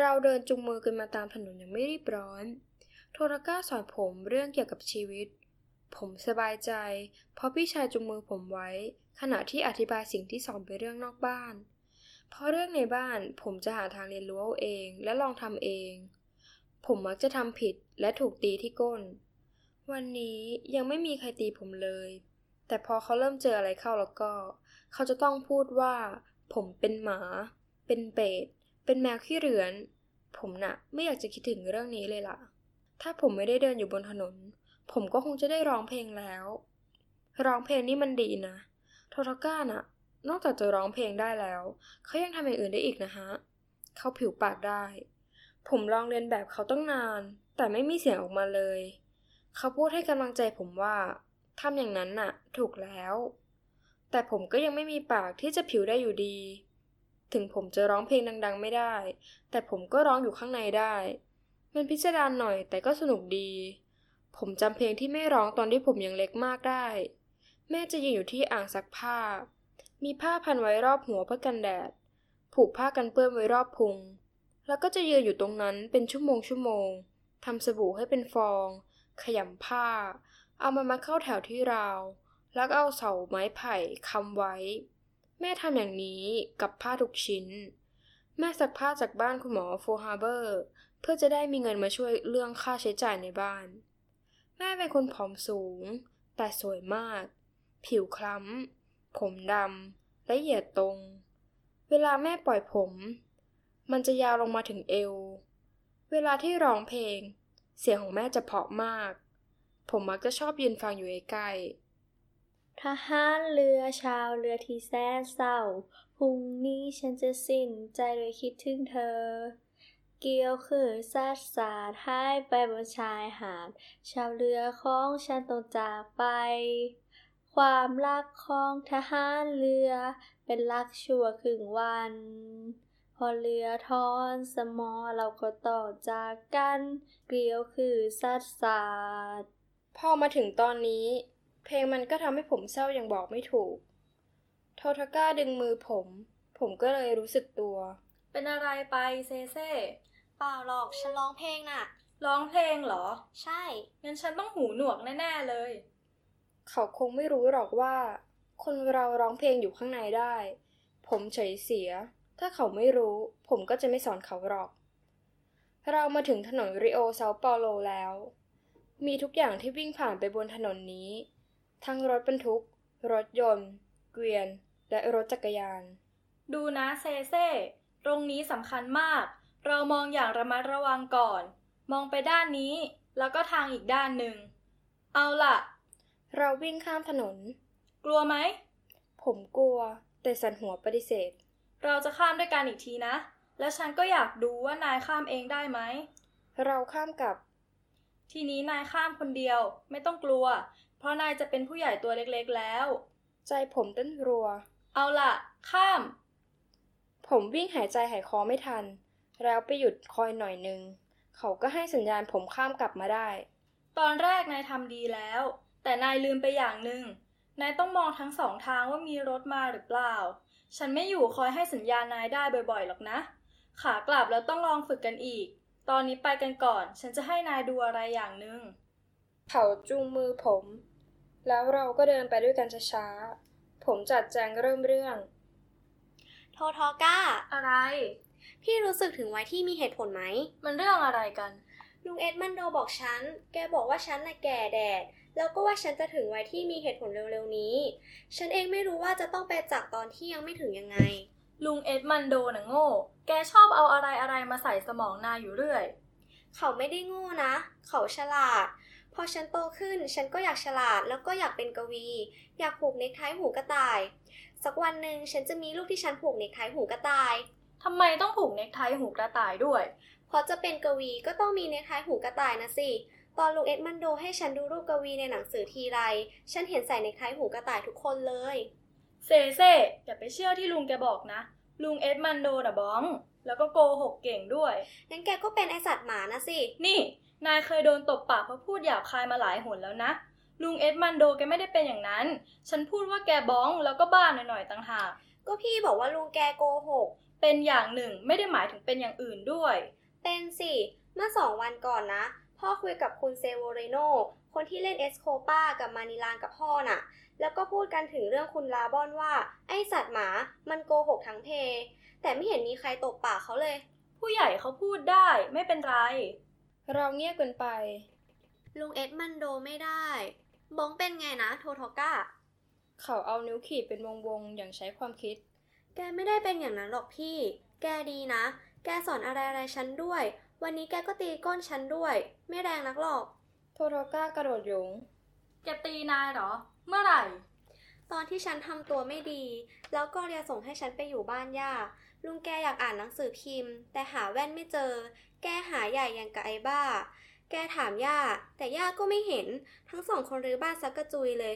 เราเดินจุงมือกันมาตามถนนอย่างไม่รีบร้อน โทรก้าสอนผมเรื่องเกี่ยวกับชีวิต ผมสบายใจ เพราะพี่ชายจุงมือผมไว้ ขณะที่อธิบายสิ่งที่สอนไปเรื่องนอกบ้าน เพราะเรื่องในบ้านผมจะหาทางเรียนรู้เอาเองและลองทำเอง ผมมักจะทำผิดและถูกตีที่ก้น วันนี้ยังไม่มีใครตีผมเลย แต่พอเขาเริ่มเจออะไรเข้าแล้วก็ เขาจะต้องพูดว่า ผมเป็นหมา เป็นเป็ด เป็นแมวขี้เรือน ผมน่ะไม่อยากจะคิดถึงเรื่องนี้เลยล่ะ ถ้าผมไม่ได้เดินอยู่บนถนน ผมก็คงจะได้ร้องเพลงแล้ว ร้องเพลงนี่มันดีนะ โททาก้าน่ะ นอกจากจะร้องเพลงได้แล้ว เขายังทำอย่างอื่นได้อีกนะฮะ เขาผิวปากได้ ผมลองเรียนแบบเขาตั้งนาน แต่ไม่มีเสียงออกมาเลย เขาพูดให้กำลังใจผมว่าทำอย่างนั้นน่ะ ถูกแล้ว แต่ผมก็ยังไม่มีปากที่จะผิวได้อยู่ดี ถึงผมจะร้องเพลงดัง ๆ ไม่ได้ แต่ผมก็ร้องอยู่ข้างในได้ มันพิสดารหน่อยแต่ก็สนุกดี ผมจำเพลงที่แม่ร้องตอนที่ผมยังเล็กมากได้ แม่จะยืนอยู่ที่อ่างซักผ้า มีผ้าพันไว้รอบหัวเพื่อกันแดด ผูกผ้ากันเปื้อนไว้รอบพุง แล้วก็จะยืนอยู่ตรงนั้นเป็นชั่วโมงชั่วโมงทำสบู่ให้เป็นฟอง ขยำผ้า เอามันมาเข้าแถวที่ราว แล้วก็เอาเสาไม้ไผ่ค้ำไว้ แม่ทำอย่างนี้กับผ้าทุกชิ้น แม่ซักผ้าจากบ้านคุณหมอโฟฮาเบอร์ เพื่อจะได้มีเงินมาช่วยเรื่องค่าใช้จ่ายในบ้าน แม่เป็นคนผอมสูง แต่สวยมาก ผิวคล้ำ ผมดำและเหยียดตรง เวลาแม่ปล่อยผม มันจะยาวลงมาถึงเอว เวลาที่ร้องเพลง เสียงของแม่จะเพาะมาก ผมมักจะชอบยืนฟังอยู่ใกล้ๆ หารเรือชาวเรือที่แสนเศร้าพรุ่งนี้ฉันจะสิ้นใจเลยคิดถึงเธอ เกี่ยวคือสัดสาดหายไปบนชายหาด ชาวเรือของฉันต้องจากไป ความรักของทหารเรือ เป็นรักชั่วครึ่งวัน พอเรือทอนสมอเราก็ต่อจากกัน เกลียวคือสัดสาดพอมาถึงตอนนี้ เพลงมันก็ทำให้ผมเศร้าอย่างบอกไม่ถูก โททาก้าดึงมือผม ผมก็เลยรู้สึกตัว เป็นอะไรไปเซเซ่เปล่าหรอกฉันร้องเพลงน่ะ ร้องเพลงเหรอ ใช่ งั้นฉันต้องหูหนวกแน่ ๆ เลย เขาคงไม่รู้หรอกว่า คนเราร้องเพลงอยู่ข้างในได้ ผมเฉยเสีย ถ้าเขาไม่รู้ ผมก็จะไม่สอนเขาหรอก เรามาถึงถนนริโอเซาเปาโลแล้ว มีทุกอย่างที่วิ่งผ่านไปบนถนนนี้ ทั้งรถบรรทุก รถยนต์ เกวียน และรถจักรยาน ดูนะเซเซ่ตรงนี้สำคัญมาก เรามองอย่างระมัดระวังก่อน มองไปด้านนี้ แล้วก็ทางอีกด้านหนึ่ง เอาล่ะ เราวิ่งข้ามถนน กลัวไหม ผมกลัว แต่สันหัวปฏิเสธ เราจะข้ามด้วยกันอีกทีนะ และฉันก็อยากดูว่านายข้ามเองได้ไหม เราข้ามกับ ทีนี้นายข้ามคนเดียว ไม่ต้องกลัวเพ ราะนายจะเป็นผู้ใหญ่ตัวเล็กๆแล้ว ใจผมเต้นรัว เอาล่ะ ข้าม ผมวิ่งหายใจหายคอไม่ทัน แล้วไปหยุดคอยหน่อยนึง เขาก็ให้สัญญาณผมข้ามกลับมาได้ ตอนแรกนายทำดีแล้ว แต่นายลืมไปอย่างหนึ่งนายต้องมองทั้งสองทางว่ามีรถมาหรือเปล่า ฉันไม่อยู่คอยให้สัญญาณนายได้บ่อยๆหรอกนะ ขากลับแล้วต้องลองฝึกกันอีก ตอนนี้ไปกันก่อน ฉันจะให้นายดูอะไรอย่างหนึ่งเขาจูงมือผม แล้วเราก็เดินไปด้วยกันช้าๆ ผมจัดแจงเริ่มเรื่อง โททอก้า อะไร พี่รู้สึกถึงไว้ที่มีเหตุผลไหม มันเรื่องอะไรกัน ลุงเอ็ดมันโดบอกฉัน แกบอกว่าฉันน่ะแก่แดด แล้วก็ว่าฉันจะถึงไว้ที่มีเหตุผลเร็วๆนี้ ฉันเองไม่รู้ว่าจะต้องไปจากตอนที่ยังไม่ถึงยังไง ลุงเอ็ดมันโดน่ะโง่ แกชอบเอาอะไรอะไรๆมาใส่สมองนายอยู่เรื่อย เขาไม่ได้โง่นะ เขาฉลาด พอฉันโตขึ้น ฉันก็อยากฉลาดแล้วก็อยากเป็นกวี อยากผูกเนคไทหูกระต่าย สักวันหนึ่งฉันจะมีลูกที่ฉันผูกเนคไทหูกระต่ายทำไมต้องผูกเนคไทหูกระต่ายด้วย เพราะจะเป็นกวีก็ต้องมีเนคไทหูกระต่ายนะสิ ตอนลุงเอ็ดมันโดให้ฉันดูรูปกวีในหนังสือทีไร ฉันเห็นใส่เนคไทหูกระต่ายทุกคนเลย เซเซ่อย่าไปเชื่อที่ลุงแกบอกนะ ลุงเอ็ดมันโดน่ะบ้อง แล้วก็โกหกเก่งด้วย งั้นแกก็เป็นไอสัตว์หมานะสิ นี่ นายเคยโดนตบปากเพราะพูดหยาบคายมาหลายหนแล้วนะ ลุงเอ็ดมันโดแกไม่ได้เป็นอย่างนั้น ฉันพูดว่าแกบ้องแล้วก็บ้าหน่อยๆต่างหาก ก็พี่บอกว่าลุงแกโกหก เป็นอย่างหนึ่งไม่ได้หมายถึงเป็นอย่างอื่นด้วย เป็นสิ เมื่อสองวันก่อนนะ พ่อคุยกับคุณเซโวเรโน คนที่เล่นเอสโคปากับมานิลานกับพ่อน่ะ แล้วก็พูดกันถึงเรื่องคุณลาบอนว่า ไอสัตว์หมามันโกหกทั้งเพ แต่ไม่เห็นมีใครตบปากเขาเลย ผู้ใหญ่เขาพูดได้ไม่เป็นไร เราเงียบกันไป ลุงเอ็ดมันโดไม่ได้บ้องเป็นไงนะโทโทก้า เขาเอานิ้วขีดเป็นวงๆอย่างใช้ความคิด แกไม่ได้เป็นอย่างนั้นหรอกพี่ แกดีนะ แกสอนอะไรอะไรฉันด้วย วันนี้แกก็ตีก้นฉันด้วย ไม่แรงนักหรอก โทโรก้ากระโดดหยง แกตีนายเหรอ เมื่อไหร่ ตอนที่ฉันทำตัวไม่ดี แล้วก็เรียส่งให้ฉันไปอยู่บ้านย่า ลุงแกอยากอ่านหนังสือพิมพ์ แต่หาแว่นไม่เจอ แกหาใหญ่อย่างกับไอ้บ้า แกถามย่า แต่ย่าก็ไม่เห็น ทั้งสองคนรื้อบ้านซักกระจุยเลย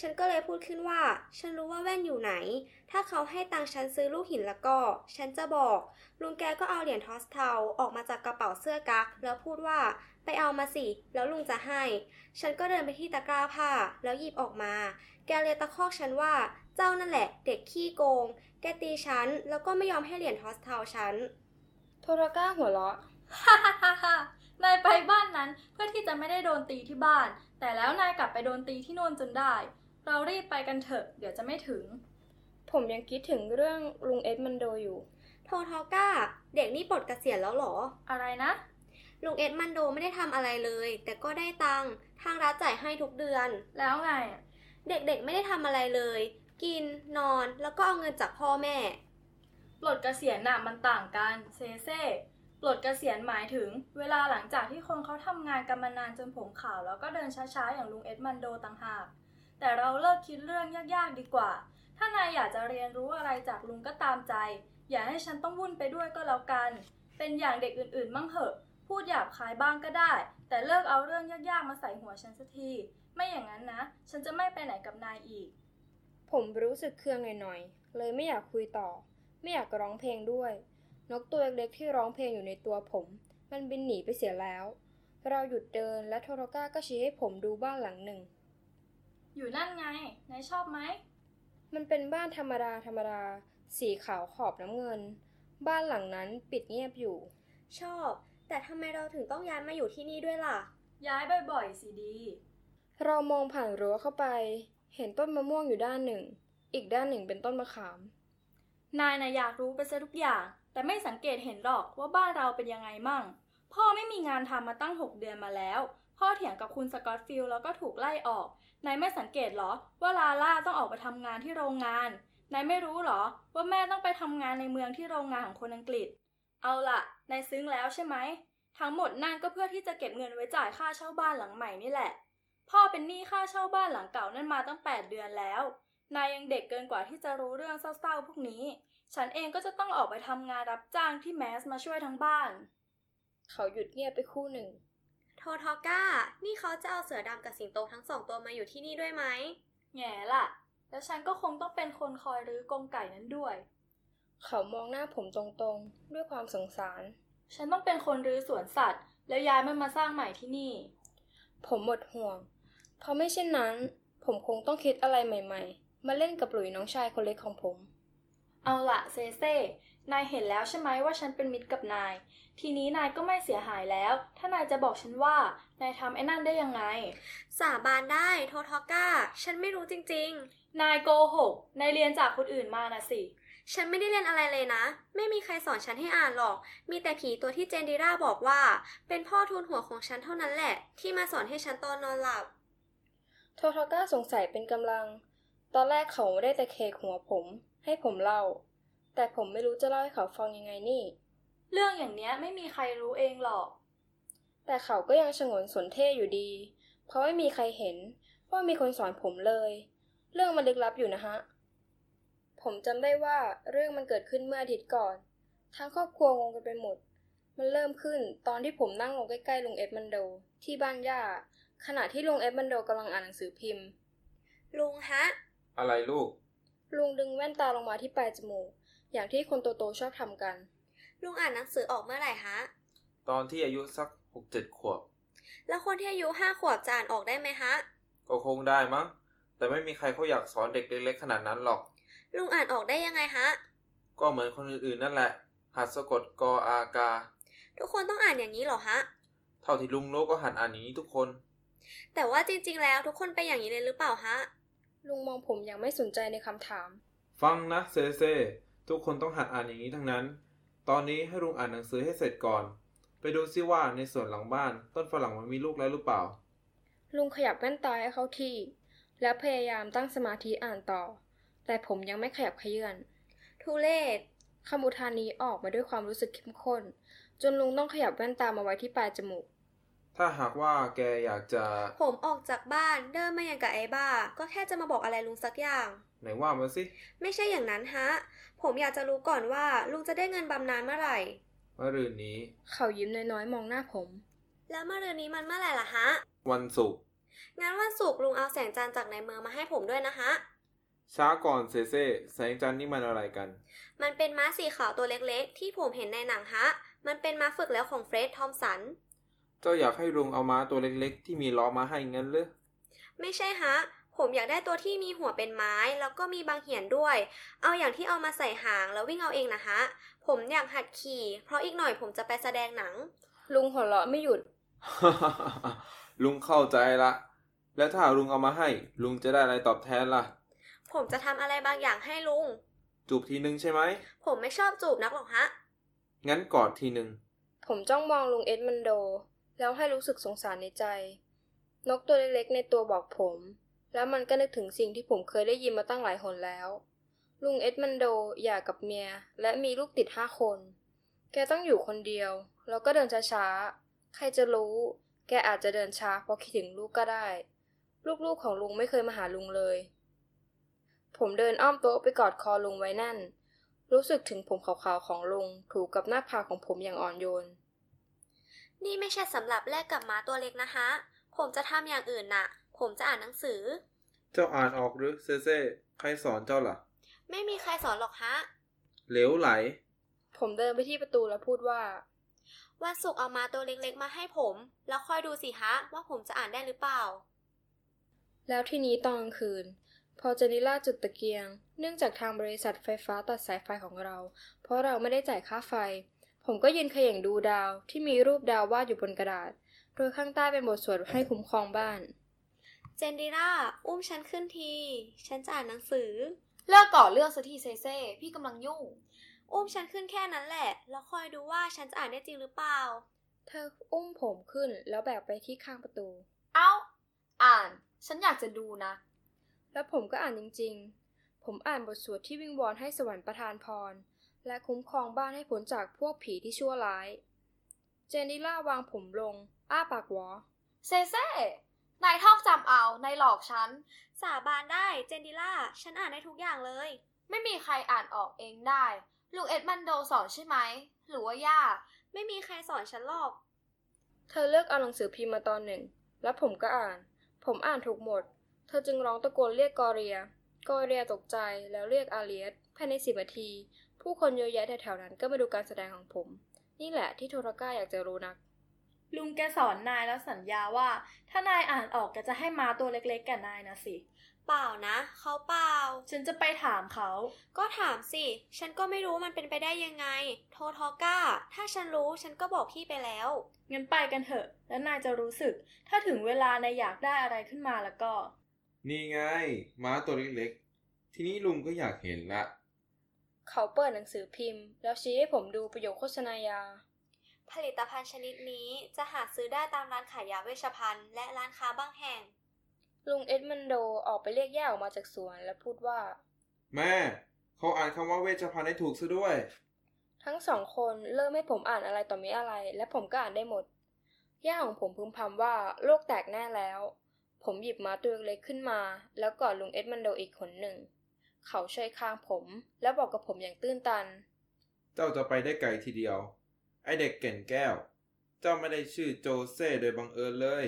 ฉันก็เลยพูดขึ้นว่า ฉันรู้ว่าแว่นอยู่ไหน ถ้าเขาให้ตังฉันซื้อลูกหินแล้วก็ ฉันจะบอก ลุงแกก็เอาเหรียญทอสเทาออกมาจากกระเป๋าเสื้อกั๊กแล้วพูดว่า ไปเอามาสิ แล้วลุงจะให้ ฉันก็เดินไปที่ตะกร้าผ้า แล้วหยิบออกมา แกเลยตะคอกฉันว่า เจ้านั่นแหละ เด็กขี้โกง แกตีฉัน แล้วก็ไม่ยอมให้เหรียญทอสเทาฉัน โทโรก้าหัวเราะฮ่าฮ่าฮ่าฮ่านายไปบ้านนั้นเพื่อที่จะไม่ได้โดนตีที่บ้าน แต่แล้วนายกลับไปโดนตีที่โน่นจนได้ เรารีบไปกันเถอะ เดี๋ยวจะไม่ถึง ผมยังคิดถึงเรื่องลุงเอ็ดมันโดอยู่ โททอก้า เด็กนี่ปลดเกษียณแล้วเหรอ อะไรนะ ลุงเอ็ดมันโดไม่ได้ทำอะไรเลย แต่ก็ได้ตังค์ทางรัฐจ่ายให้ทุกเดือน แล้วไงเด็กๆไม่ได้ทำอะไรเลย กินนอนแล้วก็เอาเงินจากพ่อแม่ ปลดเกษียณน่ะมันต่างกันเซเซ่ปลดเกษียณหมายถึง เวลาหลังจากที่คนเขาทำงานกันมานานจนผมขาว แล้วก็เดินช้าๆ อย่างลุงเอ็ดมันโดต่างหาก แต่เราเลิกคิดเรื่องยากๆดีกว่า ถ้านายอยากจะเรียนรู้อะไรจากลุงก็ตามใจ อย่าให้ฉันต้องวุ่นไปด้วยก็แล้วกัน เป็นอย่างเด็กอื่นๆมั่งเหอะ พูดหยาบคายบ้างก็ได้ แต่เลิกเอาเรื่องยากๆมาใส่หัวฉันสักที ไม่อย่างนั้นนะ ฉันจะไม่ไปไหนกับนายอีก ผมรู้สึกเคืองหน่อยๆ เลยไม่อยากคุยต่อ ไม่อยากร้องเพลงด้วย นกตัวเล็กๆที่ร้องเพลงอยู่ในตัวผม มันบินหนีไปเสียแล้ว เราหยุดเดินและโทโรก้าก็ชี้ให้ผมดูบ้านหลังหนึ่ง อยู่นั่นไง นายชอบไหม มันเป็นบ้านธรรมดาธรรมดา สีขาวขอบน้ำเงิน บ้านหลังนั้นปิดเงียบอยู่ ชอบ แต่ทำไมเราถึงต้องย้ายมาอยู่ที่นี่ด้วยล่ะ ย้ายบ่อยๆสิดี เรามองผ่านรั้วเข้าไป เห็นต้นมะม่วงอยู่ด้านหนึ่ง อีกด้านหนึ่งเป็นต้นมะขาม นายนะอยากรู้ไปซะทุกอย่าง แต่ไม่สังเกตเห็นหรอกว่าบ้านเราเป็นยังไงมั่ง พ่อไม่มีงานทำมาตั้ง6เดือนมาแล้ว พ่อเถียงกับคุณสกอตฟิลด์แล้วก็ถูกไล่ออก นายไม่สังเกตเหรอ ว่าลาล่าต้องออกไปทำงานที่โรงงาน นายไม่รู้เหรอ ว่าแม่ต้องไปทำงานในเมืองที่โรงงานของคนอังกฤษ เอาล่ะ นายซึ้งแล้วใช่ไหม ทั้งหมดนั่นก็เพื่อที่จะเก็บเงินไว้จ่ายค่าเช่าบ้านหลังใหม่นี่แหละ พ่อเป็นหนี้ค่าเช่าบ้านหลังเก่านั่นมาตั้ง 8 เดือนแล้ว นายยังเด็กเกินกว่าที่จะรู้เรื่องเศร้าๆพวกนี้ ฉันเองก็จะต้องออกไปทำงานรับจ้างที่แมสมาช่วยทั้งบ้าน เขาหยุดเงียบไปครู่หนึ่ง โททอก้า นี่เขาจะเอาเสือดำกับสิงโตทั้งสองตัวมาอยู่ที่นี่ด้วยไหมแง่ล่ะ แล้วฉันก็คงต้องเป็นคนคอยรื้อกรงไก่นั้นด้วย เขามองหน้าผมตรงๆ ด้วยความสงสาร ฉันต้องเป็นคนรื้อสวนสัตว์ แล้วย้ายมันมาสร้างใหม่ที่นี่ ผมหมดห่วง เพราะไม่เช่นนั้น ผมคงต้องคิดอะไรใหม่ๆ มาเล่นกับหลุยน้องชายคนเล็กของผม เอาละเซเซ่นายเห็นแล้วใช่ไหมว่าฉันเป็นมิตรกับนาย ทีนี้นายก็ไม่เสียหายแล้ว ถ้านายจะบอกฉันว่านายทำไอ้นั่นได้ยังไง สาบานได้โททอก้า ฉันไม่รู้จริงนายโกหก นายเรียนจากคนอื่นมานะสิๆ ฉันไม่ได้เรียนอะไรเลยนะ ไม่มีใครสอนฉันให้อ่านหรอก มีแต่ผีตัวที่เจนดิราบอกว่า เป็นพ่อทุนหัวของฉันเท่านั้นแหละ ที่มาสอนให้ฉันตอนนอนหลับ โทโทก้าสงสัยเป็นกำลัง ตอนแรกเขาได้แต่เคกหัวผม ให้ผมเล่า แต่ผมไม่รู้จะเล่าให้เขาฟังยังไงนี่ เรื่องอย่างเนี้ยไม่มีใครรู้เองหรอก แต่เขาก็ยังฉงนสนเท่อยู่ดี เพราะไม่มีใครเห็นว่ามีคนสอนผมเลย เรื่องมันลึกลับอยู่นะฮะ ผมจำได้ว่าเรื่องมันเกิดขึ้นเมื่ออาทิตย์ก่อน ทั้งครอบครัวงงกันไปหมด มันเริ่มขึ้นตอนที่ผมนั่งลงใกล้ๆลุงเอ็ดมันโด ที่บ้านย่า ขณะที่ลุงเอ็ดมันโดกำลังอ่านหนังสือพิมพ์ ลุงฮะ อะไรลูก ลุงดึงแว่นตาลงมาที่ปลายจมูก อย่างที่คนโตๆชอบทำกัน ลุงอ่านหนังสือออกเมื่อไหร่ฮะ ตอนที่อายุสักหกเจ็ดขวบ แล้วคนที่อายุห้าขวบจะอ่านออกได้ไหมฮะ ก็คงได้มั้ง แต่ไม่มีใครเขาอยากสอนเด็กเล็กๆขนาดนั้นหรอก ลุงอ่านออกได้ยังไงฮะ ก็เหมือนคนอื่นๆนั่นแหละ หัดสะกดกออากา ทุกคนต้องอ่านอย่างนี้เหรอฮะ เท่าที่ลุงรู้ก็หัดอ่านอย่างนี้ทุกคน แต่ว่าจริง ๆ แล้วทุกคนเป็นอย่างนี้เลยหรือเปล่าฮะ ลุงมองผมอย่างไม่สนใจในคำถาม ฟังนะเซเซทุกคนต้องหัดอ่านอย่างนี้ทั้งนั้น ตอนนี้ให้ลุงอ่านหนังสือให้เสร็จก่อน ไปดูซิว่าในสวนหลังบ้าน ต้นฝรั่งมันมีลูกแล้วหรือเปล่า ลุงขยับแว่นตาให้เข้าที่และพยายามตั้งสมาธิอ่านต่อ แต่ผมยังไม่ขยับเขยื่อนทุเลศคำอุทานนี้ออกมาด้วยความรู้สึกเข้มข้น จนลุงต้องขยับแว่นตามาไว้ที่ปลายจมูก ถ้าหากว่าแกอยากจะ ผมออกจากบ้านเดินมาอย่างกับไอ้บ้า ก็แค่จะมาบอกอะไรลุงสักอย่าง ไหนว่ามาสิ ไม่ใช่อย่างนั้นฮะ ผมอยากจะรู้ก่อนว่าลุงจะได้เงินบำนาญเมื่อไหร่มะรืนนี้ เขายิ้มน้อยๆมองหน้าผม แล้วเมื่อเรือนนี้มันเมื่อไหร่ล่ะฮะ วันศุกร์ งั้นวันศุกร์ลุงเอาแสงจันทร์จากในเมืองมาให้ผมด้วยนะฮะ ช้าก่อนเซเซแสงจันทร์นี่มันอะไรกัน มันเป็นม้าสีขาวตัวเล็กๆ ที่ผมเห็นในหนังฮะ มันเป็นม้าฝึกแล้วของเฟร็ดทอมสัน เจ้าอยากให้ลุงเอาม้าตัวเล็กๆ ที่มีล้อมาให้งั้นหรือไม่ใช่ฮะ ผมอยากได้ตัวที่มีหัวเป็นไม้ แล้วก็มีบางเหียนด้วย เอาอย่างที่เอามาใส่หางแล้ววิ่งเอาเองนะฮะ ผมอยากหัดขี่ เพราะอีกหน่อยผมจะไปแสดงหนัง ลุงหัวเราะไม่หยุด ลุงเข้าใจละ แล้วถ้าลุงเอามาให้ ลุงจะได้อะไรตอบแทนล่ะ ผมจะทำอะไรบางอย่างให้ลุง จูบทีนึงใช่ไหม ผมไม่ชอบจูบนักหรอกฮะ งั้นกอดทีนึง ผมจ้องมองลุงเอ็ดมันโด แล้วให้รู้สึกสงสารในใจ นกตัวเล็กๆในตัวบอกผม แล้วมันก็นึกถึงสิ่งที่ผมเคยได้ยินมาตั้งหลายหนแล้ว ลุงเอ็ดมันโดหย่ากับเมีย และมีลูกติดห้าคน แกต้องอยู่คนเดียว แล้วก็เดินช้าๆ ใครจะรู้ แกอาจจะเดินช้าเพราะคิดถึงลูกก็ได้ ลูกๆของลุงไม่เคยมาหาลุงเลย ผมเดินอ้อมโต๊ะไปกอดคอลุงไว้แน่น รู้สึกถึงผมขาวๆของลุงถูกับหน้าผากของผมอย่างอ่อนโยน นี่ไม่ใช่สำหรับแลกกับม้าตัวเล็กนะฮะ ผมจะทำอย่างอื่นน่ะ ผมจะอ่านหนังสือ เจ้าอ่านออกหรือเซเซใครสอนเจ้าล่ะ ไม่มีใครสอนหรอกฮะ เหลวไหล ผมเดินไปที่ประตูแล้วพูดว่า วันศุกร์เอามาตัวเล็กๆมาให้ผม แล้วค่อยดูสิฮะว่าผมจะอ่านได้หรือเปล่า แล้วทีนี้ตอนกลางคืน พอเจนิล่าจุดตะเกียง เนื่องจากทางบริษัทไฟฟ้าตัดสายไฟของเรา เพราะเราไม่ได้จ่ายค่าไฟ ผมก็ยืนเขย่งดูดาวที่มีรูปดาววาดอยู่บนกระดาษ โดยข้างใต้เป็นบทสวดให้คุ้มครองบ้าน เจนดิร่าอุ้มฉันขึ้นที ฉันจะอ่านหนังสือ เลิกต่อเรื่องสักทีเซเซ่พี่กำลังยุ่ง อุ้มฉันขึ้นแค่นั้นแหละ แล้วคอยดูว่าฉันจะอ่านได้จริงหรือเปล่า เธออุ้มผมขึ้นแล้วแบกไปที่ข้างประตู เอ้า อ่าน ฉันอยากจะดูนะ แล้วผมก็อ่านจริงๆ ผมอ่านบทสวดที่วิงวอนให้สวรรค์ประทานพร และคุ้มครองบ้านให้พ้นจากพวกผีที่ชั่วร้าย เจนิล่าวางผมลง อ้าปากหวอ เซเซ่นายท่องจำเอา นายหลอกฉัน สาบานได้เจนดิล่า ฉันอ่านได้ทุกอย่างเลย ไม่มีใครอ่านออกเองได้ ลุงเอ็ดมันโดสอนใช่ไหม หรือว่าย่า ไม่มีใครสอนฉันหรอก เธอเลือกเอาหนังสือพิมพ์มาตอนหนึ่ง แล้วผมก็อ่าน ผมอ่านถูกหมด เธอจึงร้องตะโกนเรียกกอเรีย กอเรียตกใจแล้วเรียกอาเลียสภายในสิบนาที ผู้คนเยอะแยะแถวๆนั้นก็มาดูการแสดงของผม นี่แหละที่โทรก้าอยากจะรู้นัก ลุงแกสอนนายแล้วสัญญาว่า ถ้านายอ่านออกแกจะให้มาตัวเล็กๆแก่นายนะสิ เปล่านะ เขาเปล่า ฉันจะไปถามเขา ก็ถามสิ ฉันก็ไม่รู้มันเป็นไปได้ยังไง โททอก้า ถ้าฉันรู้ฉันก็บอกพี่ไปแล้วงั้นไปกันเถอะ แล้วนายจะรู้สึก ถ้าถึงเวลานายอยากได้อะไรขึ้นมาแล้วก็ นี่ไงม้าตัวเล็กๆ ทีนี้ลุงก็อยากเห็นละ เขาเปิดหนังสือพิมพ์ แล้วชี้ให้ผมดูประโยคโฆษณายา ผลิตภัณฑ์ชนิดนี้จะหาซื้อได้ตามร้านขายยาเวชภัณฑ์และร้านค้าบางแห่ง ลุงเอ็ดมันโดออกไปเรียกย่าออกมาจากสวนและพูดว่า แม่ เขาอ่านคำว่าเวชภัณฑ์ให้ถูกซะด้วย ทั้งสองคนเริ่มให้ผมอ่านอะไรต่อมีอะไร และผมก็อ่านได้หมด ย่าของผมพึมพำว่าโลกแตกแน่แล้ว ผมหยิบม้าตัวเล็กขึ้นมา แล้วกอดลุงเอ็ดมันโดอีกคนหนึ่ง เขาช่วยคางผม แล้วบอกกับผมอย่างตื้นตัน เจ้าจะไปได้ไกลทีเดียว ไอเด็กเก่นแก้ว เจ้าไม่ได้ชื่อโจเซ่โดยบังเอิญเลย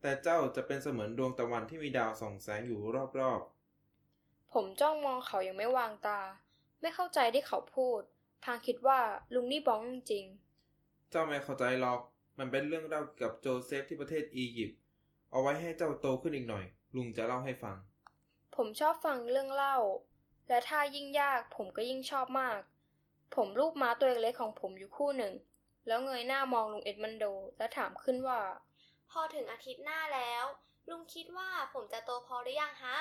แต่เจ้าจะเป็นเสมือนดวงตะวันที่มีดาวส่องแสงอยู่รอบผมจ้องมองเขาอย่างไม่วางตา ไม่เข้าใจที่เขาพูด พางคิดว่าลุงนี่บ้องจริงๆเจ้าไม่เข้าใจหรอก มันเป็นเรื่องเล่าเกี่ยวกับโจเซฟที่ประเทศอียิปต์ เอาไว้ให้เจ้าโตขึ้นอีกหน่อย ลุงจะเล่าให้ฟังๆผมชอบฟังเรื่องเล่า และถ้ายิ่งยากผมก็ยิ่งชอบมาก ผมรูปม้าตัวเล็กๆของผมอยู่คู่หนึ่ง แล้วเงยหน้ามองลุงเอ็ดมันโด และถามขึ้นว่า พอถึงอาทิตย์หน้าแล้ว ลุงคิดว่าผมจะโตพอหรือยังฮะ